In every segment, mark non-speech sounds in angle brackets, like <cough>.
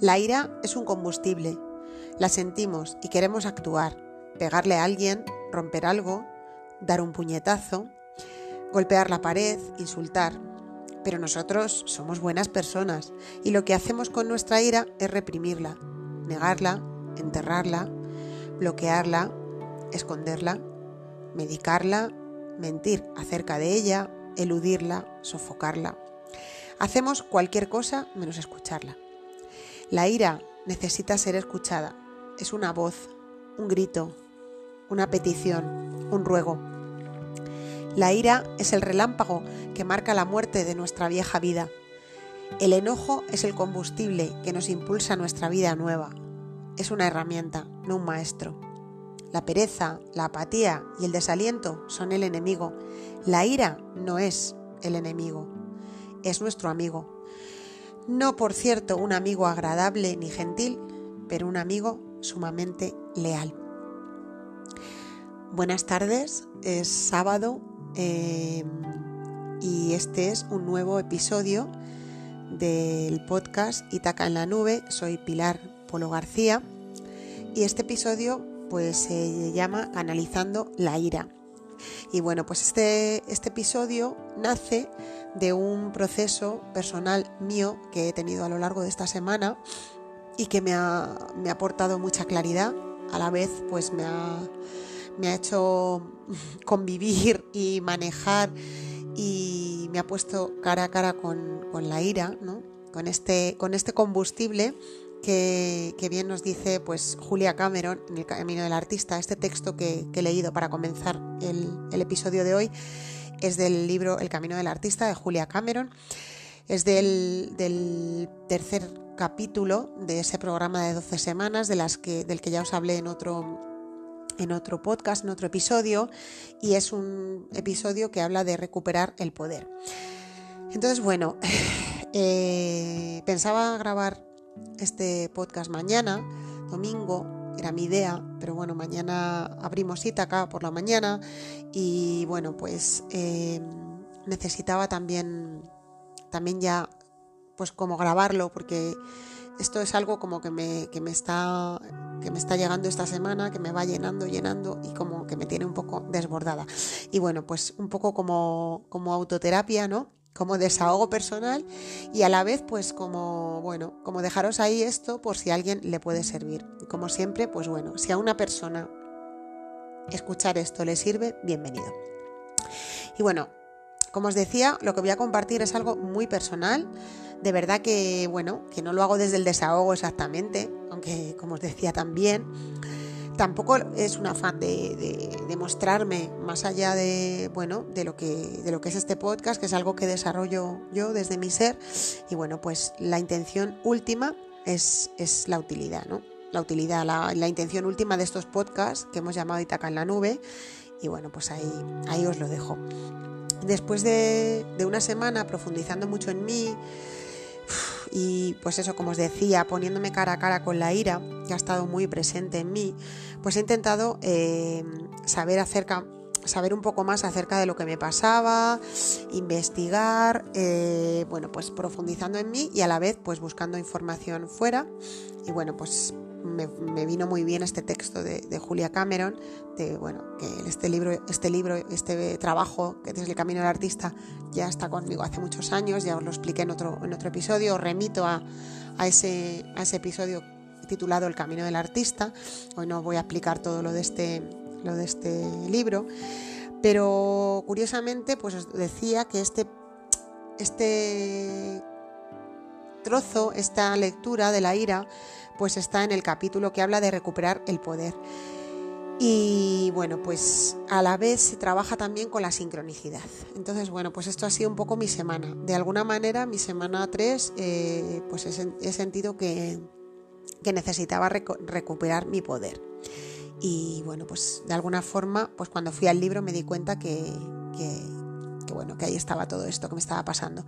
La ira es un combustible. La sentimos y queremos actuar, pegarle a alguien, romper algo, dar un puñetazo, golpear la pared, insultar. Pero nosotros somos buenas personas y lo que hacemos con nuestra ira es reprimirla, negarla, enterrarla, bloquearla, esconderla, medicarla, mentir acerca de ella, eludirla, sofocarla. Hacemos cualquier cosa menos escucharla. La ira necesita ser escuchada. Es una voz, un grito, una petición, un ruego. La ira es el relámpago que marca la muerte de nuestra vieja vida. El enojo es el combustible que nos impulsa nuestra vida nueva. Es una herramienta, no un maestro. La pereza, la apatía y el desaliento son el enemigo. La ira no es el enemigo, es nuestro amigo. No, por cierto, un amigo agradable ni gentil, pero un amigo sumamente leal. Buenas tardes, es sábado eh, y este es un nuevo episodio del podcast Itaca en la Nube. Soy Pilar Polo García y este episodio pues se llama Analizando la ira. Y bueno, pues este, este episodio nace de un proceso personal mío que he tenido a lo largo de esta semana y que me ha, me ha aportado mucha claridad, a la vez pues me ha, me ha hecho <laughs> convivir y manejar y me ha puesto cara a cara con, con la ira, ¿no? con, este, con este combustible que, bien nos dice pues Julia Cameron en El Camino del Artista. Este texto que, he leído para comenzar el, episodio de hoy es del libro El Camino del Artista de Julia Cameron. Es del, tercer capítulo de ese programa de 12 semanas de las que, del que ya os hablé en otro, en otro podcast, en otro episodio, y es un episodio que habla de recuperar el poder. Entonces, bueno, <laughs> eh, pensaba grabar este podcast mañana, domingo, era mi idea, pero bueno, mañana abrimos cita por la mañana y bueno, pues eh, necesitaba también, también ya, pues como grabarlo, porque esto es algo como que me, que me, está, que me está llegando esta semana, que me va llenando, llenando y como que me tiene un poco desbordada. Y bueno, pues un poco como, como autoterapia, ¿no? Como desahogo personal y a la vez pues como bueno como dejaros ahí esto por si a alguien le puede servir. Como siempre pues bueno si a una persona escuchar esto le sirve bienvenido. Y bueno como os decía lo que voy a compartir es algo muy personal. De verdad que bueno que no lo hago desde el desahogo exactamente aunque como os decía también tampoco es un afán de, mostrarme más allá de, bueno, de lo, que, es este podcast, que es algo que desarrollo yo desde mi ser. Y bueno, pues la intención última es, la utilidad, ¿no? La utilidad, la, intención última de estos podcasts que hemos llamado Itaca en la nube. Y bueno, pues ahí, ahí os lo dejo. Después de, de una semana profundizando mucho en mí, y pues eso, como os decía, poniéndome cara a cara con la ira, que ha estado muy presente en mí, pues he intentado eh, saber acerca saber un poco más acerca de lo que me pasaba, investigar, eh, bueno, pues profundizando en mí y a la vez pues buscando información fuera. Y bueno, pues me, vino muy bien este texto de, Julia Cameron, de bueno, que este libro, este libro, este trabajo que es el camino del artista ya está conmigo hace muchos años, ya os lo expliqué en otro, en otro episodio, os remito a, ese, a ese episodio titulado El camino del artista. Hoy no voy a explicar todo lo de este, lo de este libro, pero curiosamente pues os decía que este, este trozo, esta lectura de la ira, pues está en el capítulo que habla de recuperar el poder. Y bueno, pues a la vez se trabaja también con la sincronicidad. Entonces, bueno, pues esto ha sido un poco mi semana. De alguna manera, mi semana 3, eh, pues he, sentido que, necesitaba recuperar mi poder. Y bueno, pues de alguna forma, pues cuando fui al libro me di cuenta que, que bueno, que ahí estaba todo esto que me estaba pasando.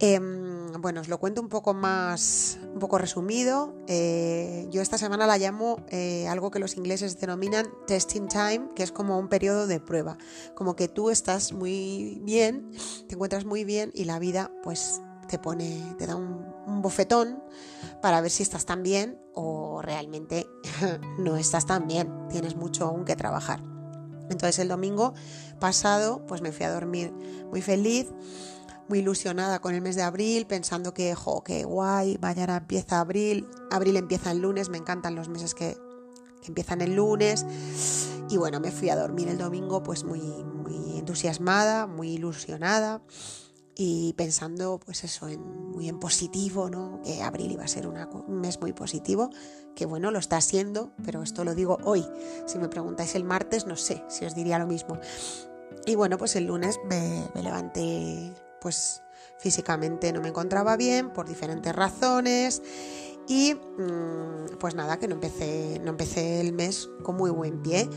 Em, bueno, os lo cuento un poco más, un poco resumido. Eh, yo esta semana la llamo eh, algo que los ingleses denominan testing time, que es como un periodo de prueba. Como que tú estás muy bien, te encuentras muy bien y la vida pues te pone, te da un, bofetón para ver si estás tan bien o realmente <laughs> no estás tan bien, tienes mucho aún que trabajar. Entonces el domingo pasado pues me fui a dormir muy feliz, muy ilusionada con el mes de abril, pensando que, jo, qué guay, mañana empieza abril, abril empieza el lunes, me encantan los meses que, que empiezan el lunes. Y bueno, me fui a dormir el domingo pues muy, muy entusiasmada, muy ilusionada y pensando pues eso en muy en positivo no que abril iba a ser un mes muy positivo que bueno lo está siendo pero esto lo digo hoy si me preguntáis el martes no sé si os diría lo mismo y bueno pues el lunes me, levanté pues físicamente no me encontraba bien por diferentes razones y mm, pues nada, que no empecé, no empecé el mes con muy buen pie.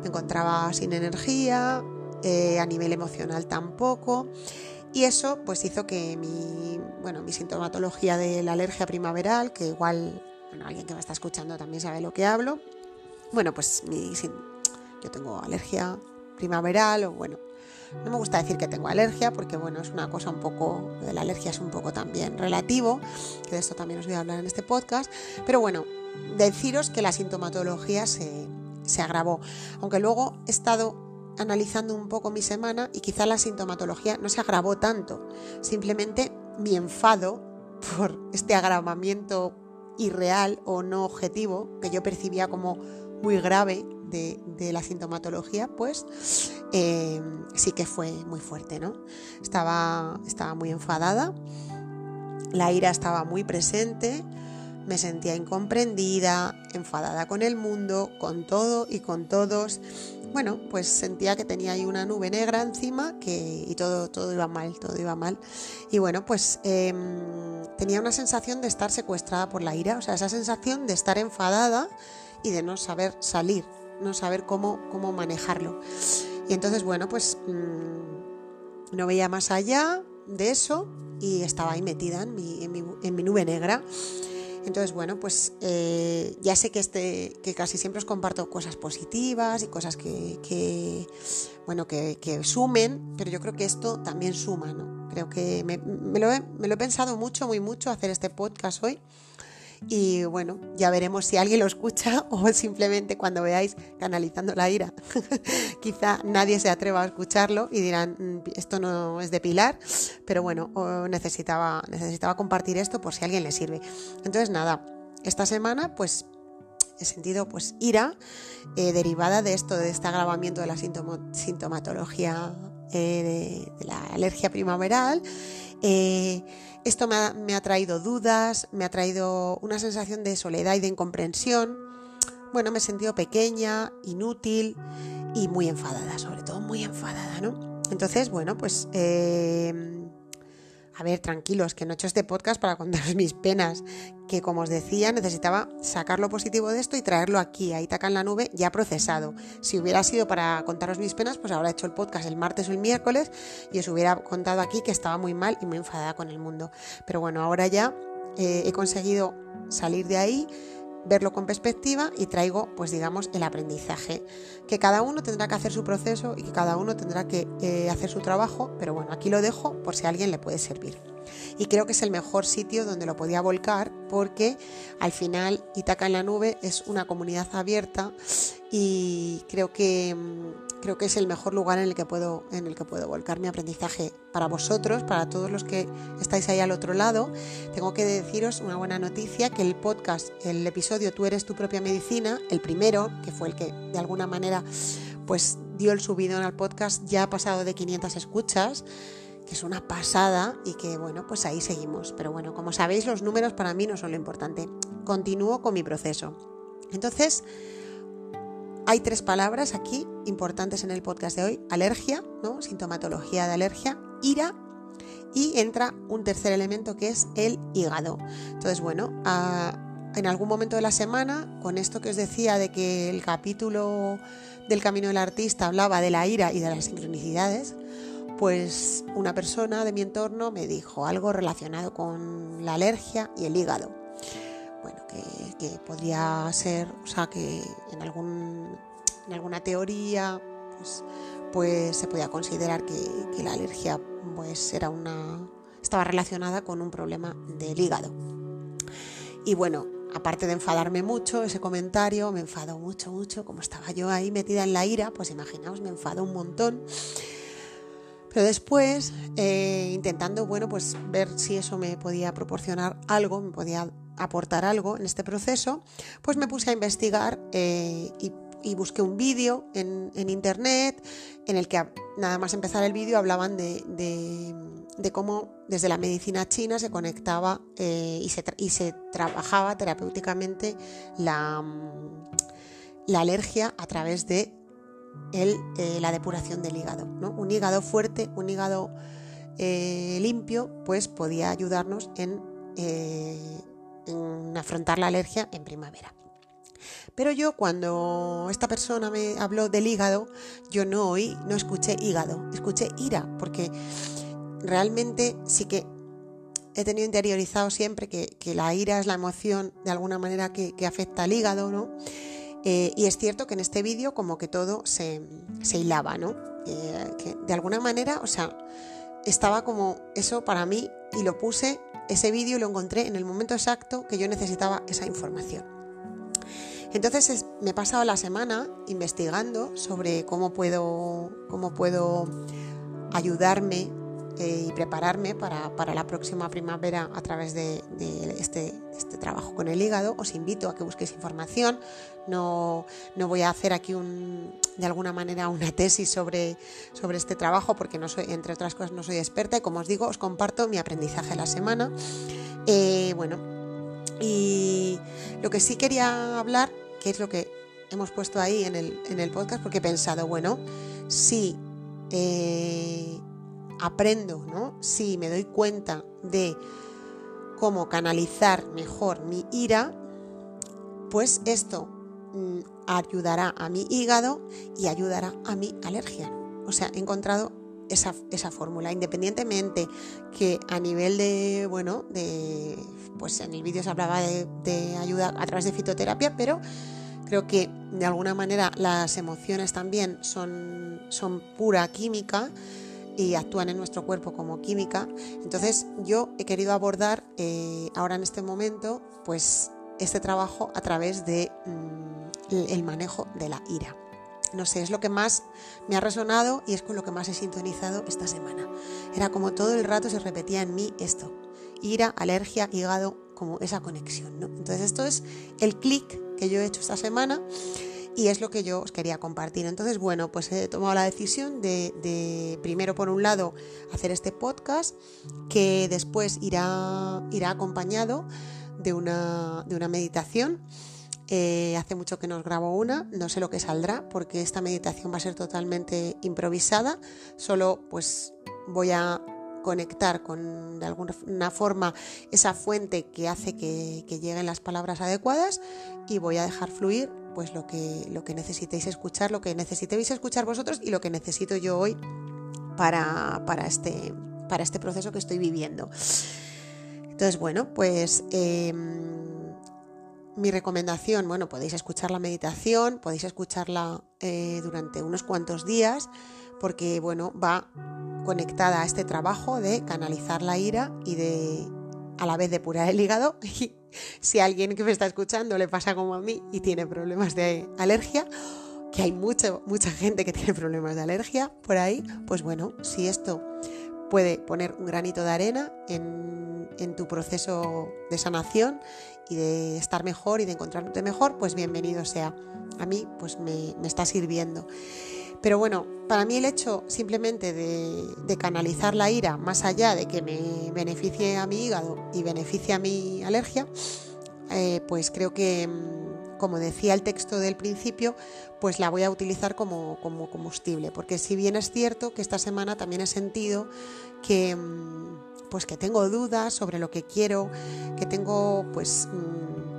Me encontraba sin energía, eh, a nivel emocional tampoco. Y eso pues hizo que mi, bueno, mi sintomatología de la alergia primaveral, que igual alguien que me está escuchando también sabe lo que hablo, bueno, pues mi, yo tengo alergia primaveral o bueno, no me gusta decir que tengo alergia porque bueno, es una cosa un poco, la alergia es un poco también relativo, que de esto también os voy a hablar en este podcast, pero bueno, deciros que la sintomatología se, se agravó, aunque luego he estado analizando un poco mi semana y quizá la sintomatología no se agravó tanto, simplemente mi enfado por este agravamiento irreal o no objetivo que yo percibía como muy grave de, la sintomatología, pues eh, sí que fue muy fuerte, ¿no? Estaba, estaba muy enfadada, la ira estaba muy presente, me sentía incomprendida, enfadada con el mundo, con todo y con todos. Bueno, pues sentía que tenía ahí una nube negra encima que, y todo, todo iba mal, todo iba mal. Y bueno, pues em, tenía una sensación de estar secuestrada por la ira, o sea, esa sensación de estar enfadada y de no saber salir, no saber cómo, cómo manejarlo. Y entonces, bueno, pues mm, no veía más allá de eso y estaba ahí metida en mi, en mi, nube negra. Entonces, bueno, pues eh, ya sé que, este, que casi siempre os comparto cosas positivas y cosas que, bueno, que, sumen, pero yo creo que esto también suma, ¿no? Creo que me lo he pensado mucho, muy mucho hacer este podcast hoy y bueno, ya veremos si alguien lo escucha <laughs> o simplemente cuando veáis canalizando la ira. <laughs> Quizá nadie se atreva a escucharlo y dirán, mm, esto no es de Pilar, pero bueno, necesitaba, necesitaba compartir esto por si a alguien le sirve. Entonces nada, esta semana pues he sentido pues ira eh, derivada de esto, de este agravamiento de la sintomatología eh, de, la alergia primaveral. Eh, esto me ha, traído dudas, me ha traído una sensación de soledad y de incomprensión. Bueno, me he sentido pequeña, inútil y muy enfadada, sobre todo muy enfadada, ¿no? Entonces, bueno, pues eh, a ver, tranquilos, que no he hecho este podcast para contaros <laughs> mis penas, que como os decía, necesitaba sacar lo positivo de esto y traerlo aquí, a Itaca en la nube, ya procesado. Si hubiera sido para contaros mis penas, pues ahora he hecho el podcast el martes o el miércoles y os hubiera contado aquí que estaba muy mal y muy enfadada con el mundo. Pero bueno, ahora ya eh, he conseguido salir de ahí verlo con perspectiva y traigo, pues digamos, el aprendizaje. Que cada uno tendrá que hacer su proceso y que cada uno tendrá que eh, hacer su trabajo, pero bueno, aquí lo dejo por si a alguien le puede servir. Y creo que es el mejor sitio donde lo podía volcar porque al final Itaca en la Nube es una comunidad abierta y creo que mm, creo que es el mejor lugar en el que puedo, en el que puedo volcar mi aprendizaje para vosotros, para todos los que estáis ahí al otro lado. Tengo que deciros una buena noticia, que el podcast, el episodio Tú eres tu propia medicina, el primero, que fue el que de alguna manera pues dio el subidón al podcast, ya ha pasado de 500 escuchas que es una pasada y que bueno, pues ahí seguimos. Pero bueno, como sabéis, los números para mí no son lo importante. Continúo con mi proceso. Entonces, hay tres palabras aquí importantes en el podcast de hoy. Alergia, ¿no? Sintomatología de alergia, ira y entra un tercer elemento que es el hígado. Entonces, bueno, en algún momento de la semana, con esto que os decía de que el capítulo del Camino del Artista hablaba de la ira y de las sincronicidades, pues una persona de mi entorno me dijo algo relacionado con la alergia y el hígado bueno, que, podría ser, o sea, que en, algún, en alguna teoría, pues, pues se podía considerar que, la alergia pues era una estaba relacionada con un problema del hígado. Y bueno, aparte de enfadarme mucho, ese comentario me enfadó mucho, mucho, como estaba yo ahí metida en la ira, pues imaginaos, me enfadó un montón. Pero después, eh, intentando, bueno, pues ver si eso me podía proporcionar algo, me podía aportar algo en este proceso, pues me puse a investigar eh, y, busqué un vídeo en, internet en el que nada más empezar el vídeo hablaban de cómo desde la medicina china se conectaba eh, y, se trabajaba terapéuticamente la, mm, alergia a través de eh, la depuración del hígado. Un hígado fuerte, un hígado limpio, pues podía ayudarnos en, en afrontar la alergia en primavera. Pero yo cuando esta persona me habló del hígado, yo no oí, no escuché hígado, escuché ira, porque realmente sí que he tenido interiorizado siempre que, la ira es la emoción de alguna manera que, afecta al hígado, ¿no? Eh, y es cierto que en este vídeo como que todo se, hilaba, ¿no? Eh, de alguna manera, o sea, estaba como eso para mí y lo puse, ese vídeo lo encontré en el momento exacto que yo necesitaba esa información. Entonces me he pasado la semana investigando sobre cómo puedo, cómo puedo ayudarme eh, y prepararme para, la próxima primavera a través de, este, este, trabajo con el hígado. Os invito a que busquéis información. No, no voy a hacer aquí un, de alguna manera una tesis sobre, sobre este trabajo porque no soy, entre otras cosas no soy experta y como os digo os comparto mi aprendizaje de la semana. Eh, bueno, y lo que sí quería hablar, que es lo que hemos puesto ahí en el, en el podcast, porque he pensado, bueno, si eh, aprendo, ¿no? Si me doy cuenta de cómo canalizar mejor mi ira, pues esto mm, ayudará a mi hígado y ayudará a mi alergia. O sea, he encontrado esa, fórmula, independientemente que a nivel de, bueno, de, pues en el vídeo se hablaba de, de ayuda a través de fitoterapia, pero creo que de alguna manera las emociones también son pura química y actúan en nuestro cuerpo como química. Entonces yo he querido abordar eh, ahora en este momento pues este trabajo a través de mm, el manejo de la ira. No sé, es lo que más me ha resonado y es con lo que más he sintonizado esta semana. Era como todo el rato se repetía en mí esto. Ira, alergia, hígado, como esa conexión. ¿no? Entonces esto es el clic que yo he hecho esta semana y es lo que yo os quería compartir. Entonces, bueno, pues he tomado la decisión de, primero, por un lado, hacer este podcast, que después irá, irá acompañado de una, de una meditación. Eh, hace mucho que nos grabo una, no sé lo que saldrá, porque esta meditación va a ser totalmente improvisada. Solo pues voy a conectar con de alguna forma esa fuente que hace que, que lleguen las palabras adecuadas y voy a dejar fluir pues lo que, lo que necesitéis escuchar, lo que necesitéis escuchar vosotros y lo que necesito yo hoy para, este, para este proceso que estoy viviendo. Entonces, bueno, pues em, mi recomendación, bueno, podéis escuchar la meditación, podéis escucharla eh, durante unos cuantos días, porque, bueno, va conectada a este trabajo de canalizar la ira y de a la vez depurar el hígado <laughs> si a alguien que me está escuchando le pasa como a mí y tiene problemas de alergia, que hay mucha, mucha gente que tiene problemas de alergia por ahí, pues bueno, si esto puede poner un granito de arena en, tu proceso de sanación y de estar mejor y de encontrarte mejor, pues bienvenido sea. A mí pues me, me está sirviendo. Pero bueno, para mí el hecho simplemente de, canalizar la ira, más allá de que me beneficie a mi hígado y beneficie a mi alergia, eh, pues creo que, mm, como decía el texto del principio, pues la voy a utilizar como, combustible. Porque si bien es cierto que esta semana también he sentido que, mm, pues que tengo dudas sobre lo que quiero, que tengo pues mm,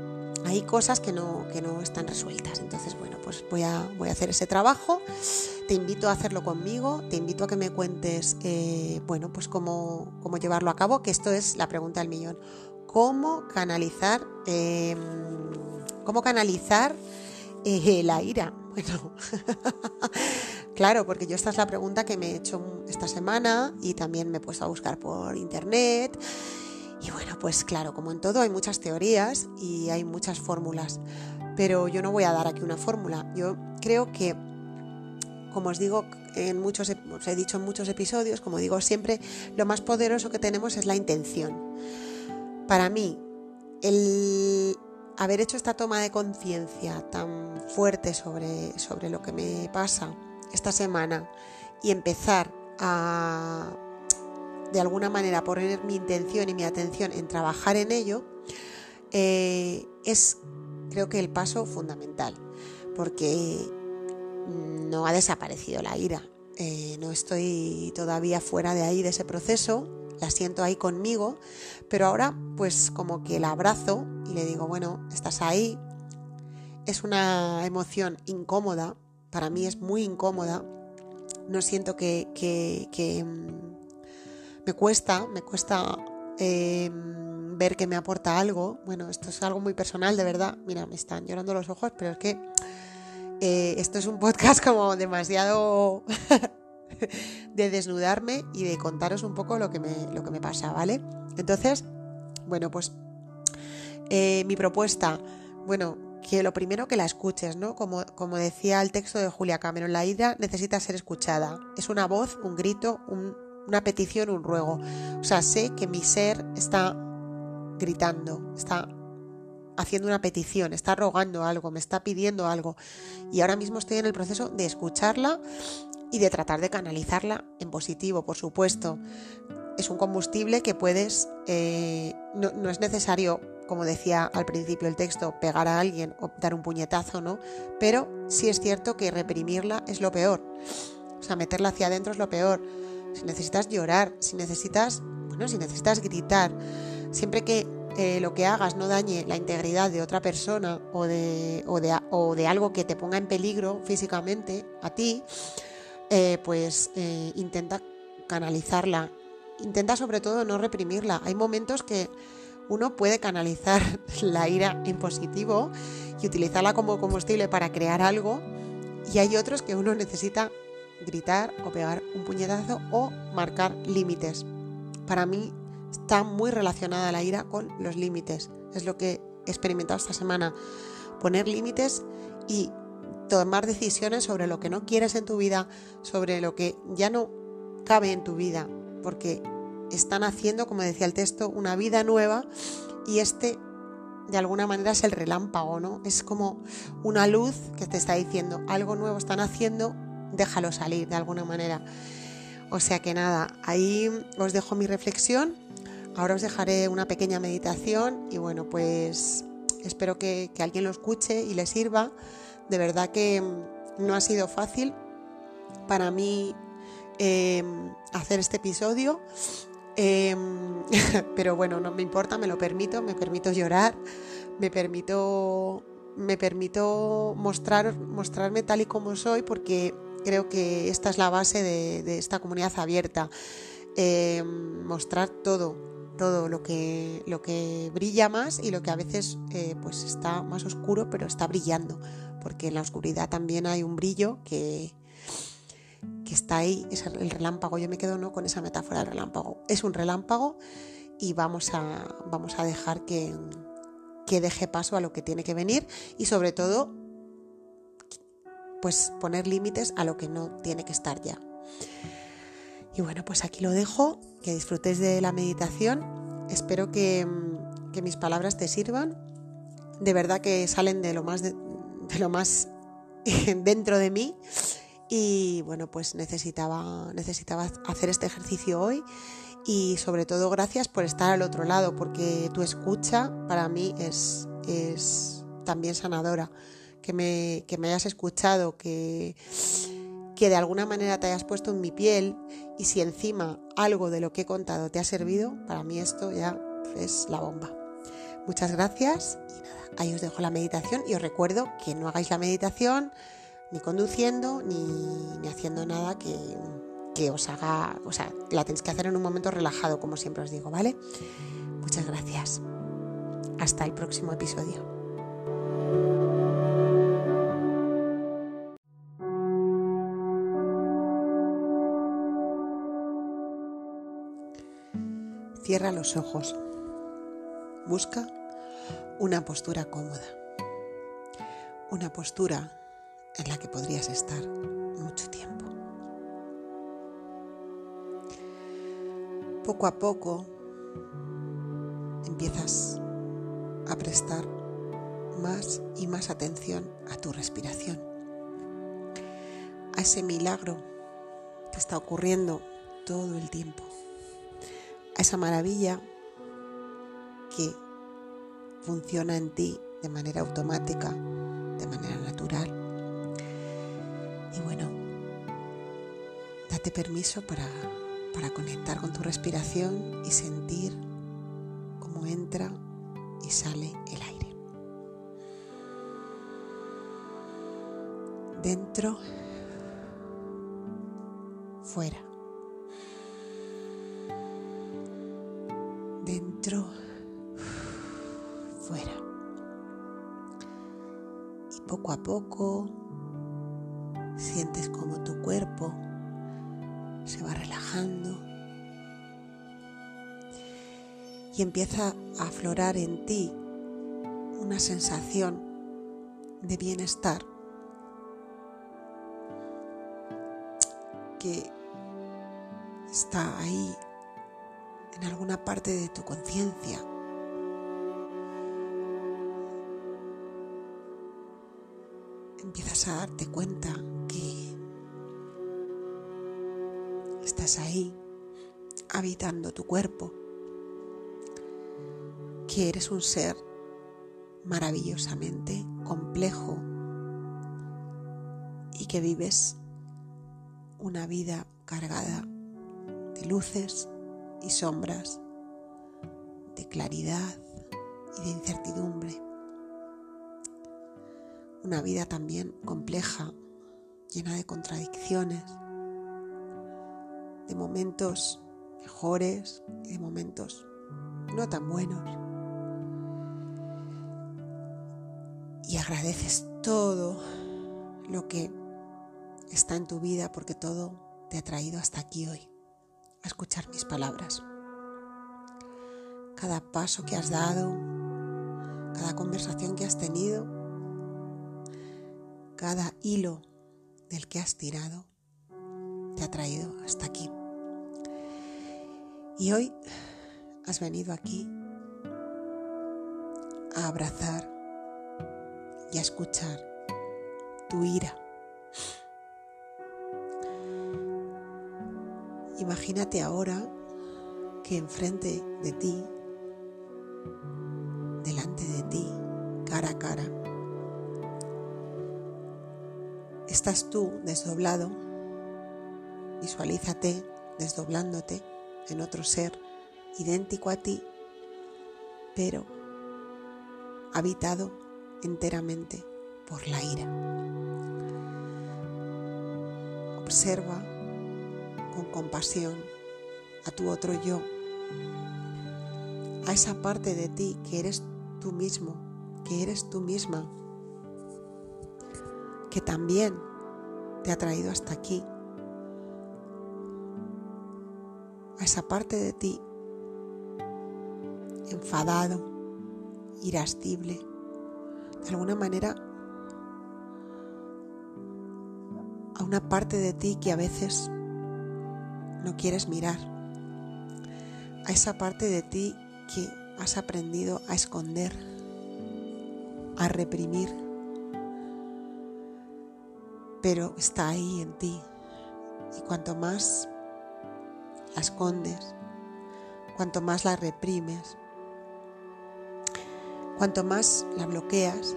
hay cosas que no, que no están resueltas. Entonces, bueno, pues voy a, voy a hacer ese trabajo te invito a hacerlo conmigo, te invito a que me cuentes, eh, bueno, pues cómo, llevarlo a cabo, que esto es la pregunta del millón. ¿Cómo canalizar, em, cómo canalizar eh, la ira? <laughs> Bueno, Claro, porque yo esta es la pregunta que me he hecho esta semana y también me he puesto a buscar por internet. Y bueno, pues claro, como en todo hay muchas teorías y hay muchas fórmulas, pero yo no voy a dar aquí una fórmula. Yo creo que, como os digo, en muchos, os he dicho en muchos episodios, como digo siempre, lo más poderoso que tenemos es la intención. Para mí, el haber hecho esta toma de conciencia tan fuerte sobre, sobre lo que me pasa esta semana y empezar a, de alguna manera, poner mi intención y mi atención en trabajar en ello, eh, es creo que el paso fundamental, porque no ha desaparecido la ira. Eh, no estoy todavía fuera de ahí, de ese proceso, la siento ahí conmigo, pero ahora pues como que la abrazo y le digo, bueno, estás ahí. Es una emoción incómoda, para mí es muy incómoda. No siento que, mm, me cuesta, me cuesta em, ver que me aporta algo. Bueno, esto es algo muy personal, de verdad. Mira, me están llorando los ojos, pero es que eh, esto es un podcast <laughs> como demasiado <laughs> de desnudarme y de contaros un poco lo que me, lo que me pasa, ¿vale? Entonces, bueno, pues eh, mi propuesta, bueno, que lo primero que la escuches, ¿no? Como, como decía el texto de Julia Cameron, la ira necesita ser escuchada. Es una voz, un grito, una petición, un ruego. O sea, sé que mi ser está gritando, está haciendo una petición, está rogando algo, me está pidiendo algo. Y ahora mismo estoy en el proceso de escucharla y de tratar de canalizarla en positivo, por supuesto. Es un combustible que puedes, eh, no, es necesario, como decía al principio el texto, pegar a alguien o dar un puñetazo, ¿no? Pero sí es cierto que reprimirla es lo peor. O sea, meterla hacia adentro es lo peor. Si necesitas llorar, si necesitas, bueno, si necesitas gritar, siempre que eh, lo que hagas no dañe la integridad de otra persona o de, o de, o de algo que te ponga en peligro físicamente a ti, eh, pues eh, intenta canalizarla. Intenta sobre todo no reprimirla. Hay momentos que uno puede canalizar <laughs> la ira en positivo y utilizarla como combustible para crear algo y hay otros que uno necesita gritar o pegar un puñetazo o marcar límites. Para mí está muy relacionada la ira con los límites. Es lo que he experimentado esta semana. Poner límites y tomar decisiones sobre lo que no quieres en tu vida, sobre lo que ya no cabe en tu vida, porque están haciendo, como decía el texto, una vida nueva y este de alguna manera es el relámpago, ¿no? Es como una luz que te está diciendo algo nuevo están haciendo, déjalo salir de alguna manera. O sea que nada, ahí os dejo mi reflexión Ahora os dejaré una pequeña meditación y bueno, pues espero que, alguien lo escuche y le sirva. De verdad que no ha sido fácil para mí em, hacer este episodio. Em, <laughs> pero bueno, no me importa, me lo permito, me permito llorar, me permito, me permito mostrar, mostrarme tal y como soy porque creo que esta es la base de, esta comunidad abierta. Em, mostrar todo, todo lo que, lo que brilla más y lo que a veces eh, pues está más oscuro pero está brillando, porque en la oscuridad también hay un brillo que, que está ahí, es el relámpago, yo me quedo ¿no? con esa metáfora del relámpago, es un relámpago y vamos a, vamos a dejar que, que deje paso a lo que tiene que venir y sobre todo pues poner límites a lo que no tiene que estar ya. Y bueno, pues aquí lo dejo, que disfrutes de la meditación. Espero que, mm, mis palabras te sirvan. De verdad que salen de lo más, de, lo más <laughs> dentro de mí. Y bueno, pues necesitaba, necesitaba hacer este ejercicio hoy. Y sobre todo gracias por estar al otro lado, porque tu escucha para mí es, es también sanadora. Que me, que me hayas escuchado, que que de alguna manera te hayas puesto en mi piel y si encima algo de lo que he contado te ha servido, para mí esto ya es la bomba. Muchas gracias y nada, ahí os dejo la meditación y os recuerdo que no hagáis la meditación ni conduciendo ni, haciendo nada que, que os haga, o sea, la tenéis que hacer en un momento relajado, como siempre os digo, ¿vale? Muchas gracias. Hasta el próximo episodio. Cierra los ojos. Busca una postura cómoda. Una postura en la que podrías estar mucho tiempo. Poco a poco empiezas a prestar más y más atención a tu respiración, a ese milagro que está ocurriendo todo el tiempo, a esa maravilla que funciona en ti de manera automática, de manera natural. Y bueno, date permiso para, para conectar con tu respiración y sentir cómo entra y sale el aire. Dentro, fuera. Fuera. Y poco a poco sientes como tu cuerpo se va relajando y empieza a aflorar en ti una sensación de bienestar que está ahí en alguna parte de tu conciencia. Empiezas a darte cuenta que estás ahí habitando tu cuerpo que eres un ser maravillosamente complejo y que vives una vida cargada de luces y sombras, de claridad y de incertidumbre. Una vida también compleja, llena de contradicciones, de momentos mejores y de momentos no tan buenos. y agradeces todo lo que está en tu vida porque todo te ha traído hasta aquí hoy, a escuchar mis palabras. Cada paso que has dado, cada conversación que has tenido, cada hilo del que has tirado, te ha traído hasta aquí. Y hoy has venido aquí a abrazar y a escuchar tu ira. Imagínate ahora que enfrente de ti, delante de ti, cara a cara, estás tú desdoblado. Visualízate desdoblándote en otro ser idéntico a ti, pero habitado enteramente por la ira. Observa con compasión a tu otro yo, a esa parte de ti que eres tú mismo, que eres tú misma, que también te ha traído hasta aquí, a esa parte de ti enfadado, irascible, de alguna manera a una parte de ti que a veces no quieres mirar, a esa parte de ti que has aprendido a esconder, a reprimir, pero está ahí en ti. Y cuanto más la escondes, cuanto más la reprimes, Cuanto más la bloqueas,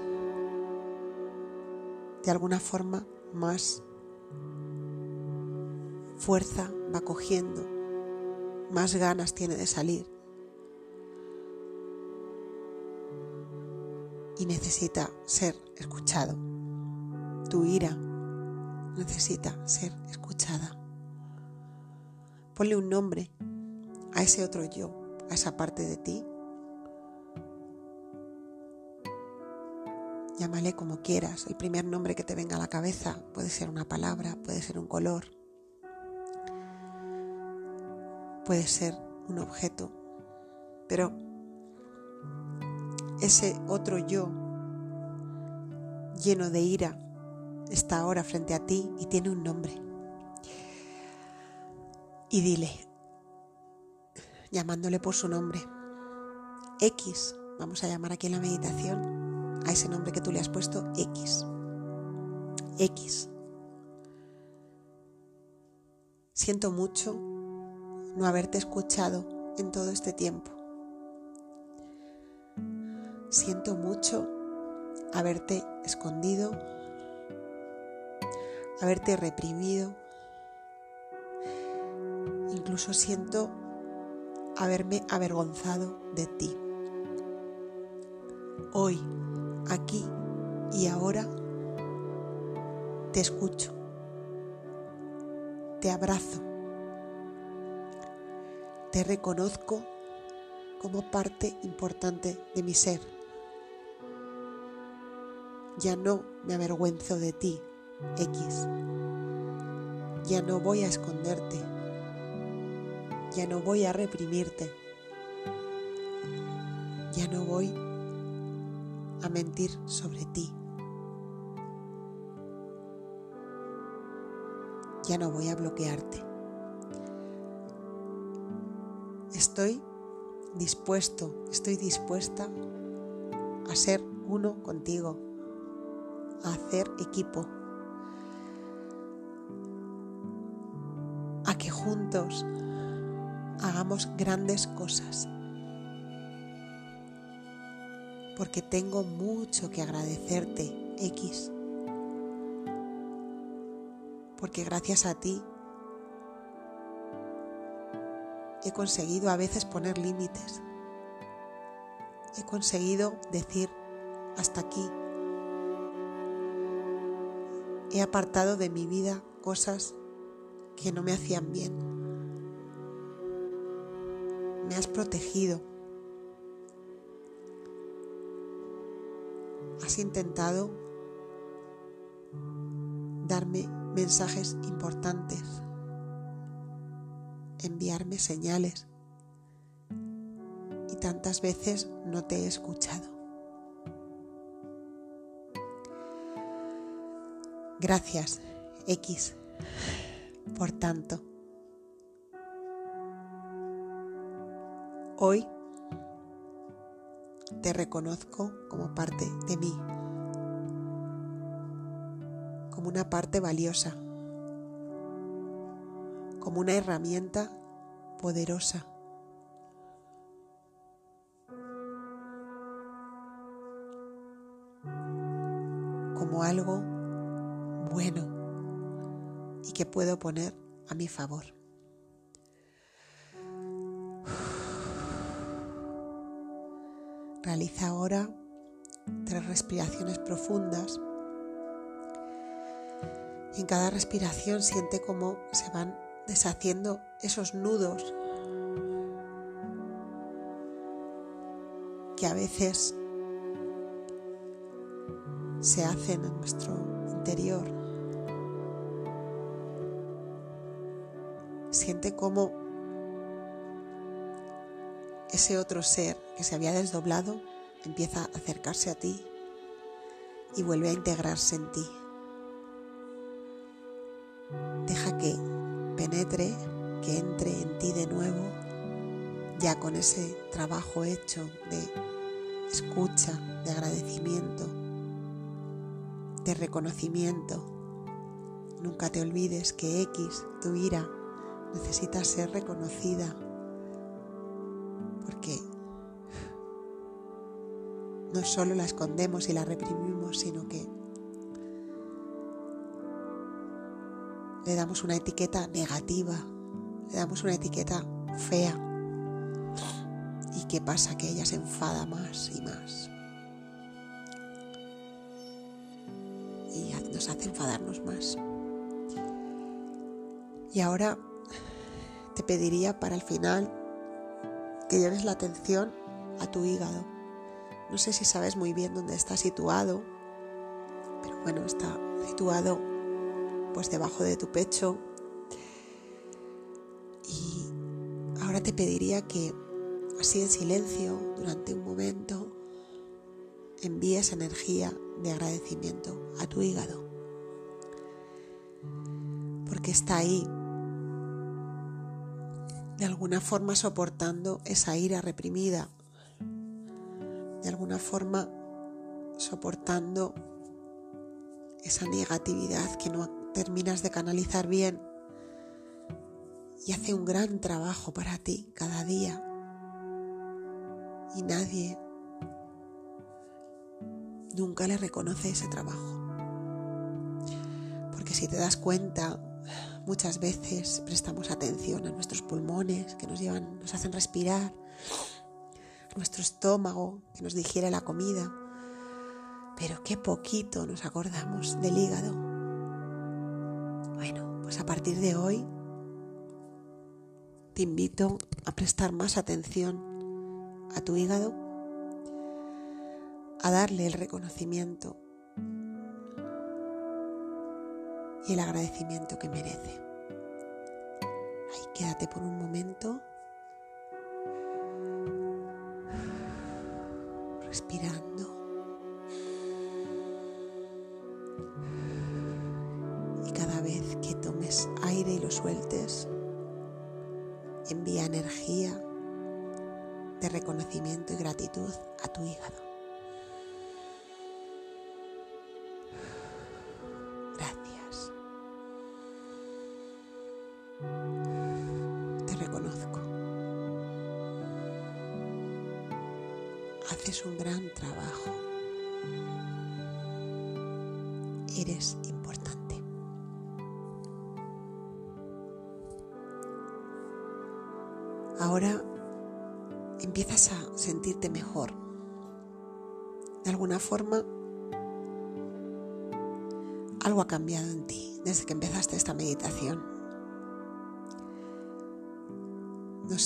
de alguna forma más fuerza va cogiendo, más ganas tiene de salir. Y necesita ser escuchado. Tu ira necesita ser escuchada. Ponle un nombre a ese otro yo, a esa parte de ti Llámale como quieras, el primer nombre que te venga a la cabeza puede ser una palabra, puede ser un color, puede ser un objeto, Pero ese otro yo lleno de ira está ahora frente a ti y tiene un nombre. Y dile, llamándole por su nombre, X, vamos a llamar aquí en la meditación a ese nombre que tú le has puesto, X. X. Siento mucho no haberte escuchado en todo este tiempo. Siento mucho haberte escondido, haberte reprimido. Incluso siento haberme avergonzado de ti. Hoy, aquí y ahora, te escucho, te abrazo, te reconozco como parte importante de mi ser. Ya no me avergüenzo de ti, X. Ya no voy a esconderte. Ya no voy a reprimirte. Ya no voy a mentir sobre ti. Ya no voy a bloquearte. Estoy dispuesto, estoy dispuesta a ser uno contigo, a hacer equipo, a que juntos hagamos grandes cosas. Porque tengo mucho que agradecerte, X. Porque gracias a ti he conseguido a veces poner límites. He conseguido decir hasta aquí. He apartado de mi vida cosas que no me hacían bien. Me has protegido. Has intentado darme mensajes importantes, enviarme señales y tantas veces no te he escuchado. Gracias, X, por tanto. Hoy te reconozco como parte de mí, como una parte valiosa, como una herramienta poderosa. como algo bueno y que puedo poner a mi favor. Realiza ahora tres respiraciones profundas. Y en cada respiración siente cómo se van deshaciendo esos nudos que a veces se hacen en nuestro interior. Siente cómo ese otro ser que se había desdoblado empieza a acercarse a ti y vuelve a integrarse en ti. Penetre, que entre en ti de nuevo, ya con ese trabajo hecho de escucha, de agradecimiento, de reconocimiento. Nunca te olvides que X, tu ira, necesita ser reconocida porque no solo la escondemos y la reprimimos, sino que le damos una etiqueta negativa, le damos una etiqueta fea. ¿Y qué pasa? Que ella se enfada más y más. Y nos hace enfadarnos más. Y ahora te pediría para el final que lleves la atención a tu hígado. No sé si sabes muy bien dónde está situado, pero bueno, está situado pues debajo de tu pecho. Y ahora te pediría que así en silencio durante un momento, envíes energía de agradecimiento a tu hígado. Porque está ahí, de alguna forma soportando esa ira reprimida, de alguna forma soportando esa negatividad que no terminas de canalizar bien y hace un gran trabajo para ti cada día. Y nadie nunca le reconoce ese trabajo. Porque si te das cuenta, muchas veces prestamos atención a nuestros pulmones que nos llevan, nos hacen respirar, a nuestro estómago que nos digiere la comida, pero qué poquito nos acordamos del hígado. Bueno, pues a partir de hoy te invito a prestar más atención a tu hígado, a darle el reconocimiento y el agradecimiento que merece. Ahí quédate por un momento respirando. Sueltes, envía energía de reconocimiento y gratitud a tu hígado. Gracias.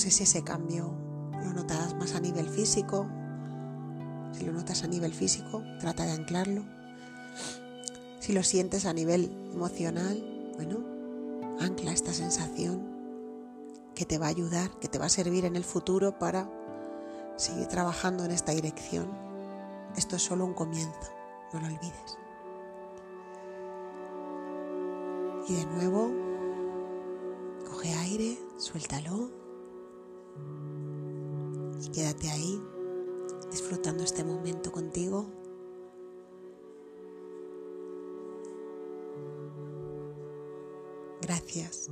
Sé si ese cambio lo notas más a nivel físico. Si lo notas a nivel físico, trata de anclarlo. Si lo sientes a nivel emocional, bueno, ancla esta sensación que te va a ayudar, que te va a servir en el futuro para seguir trabajando en esta dirección. Esto es solo un comienzo, no lo olvides. Y de nuevo, coge aire, suéltalo y quédate ahí disfrutando este momento contigo. Gracias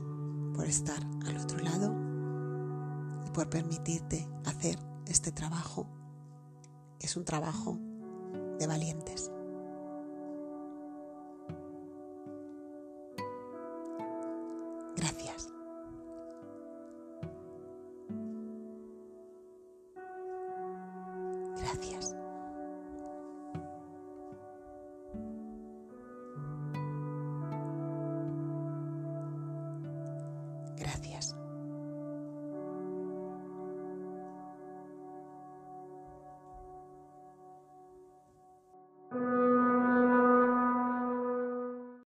por estar al otro lado y por permitirte hacer este trabajo. Es un trabajo de valientes.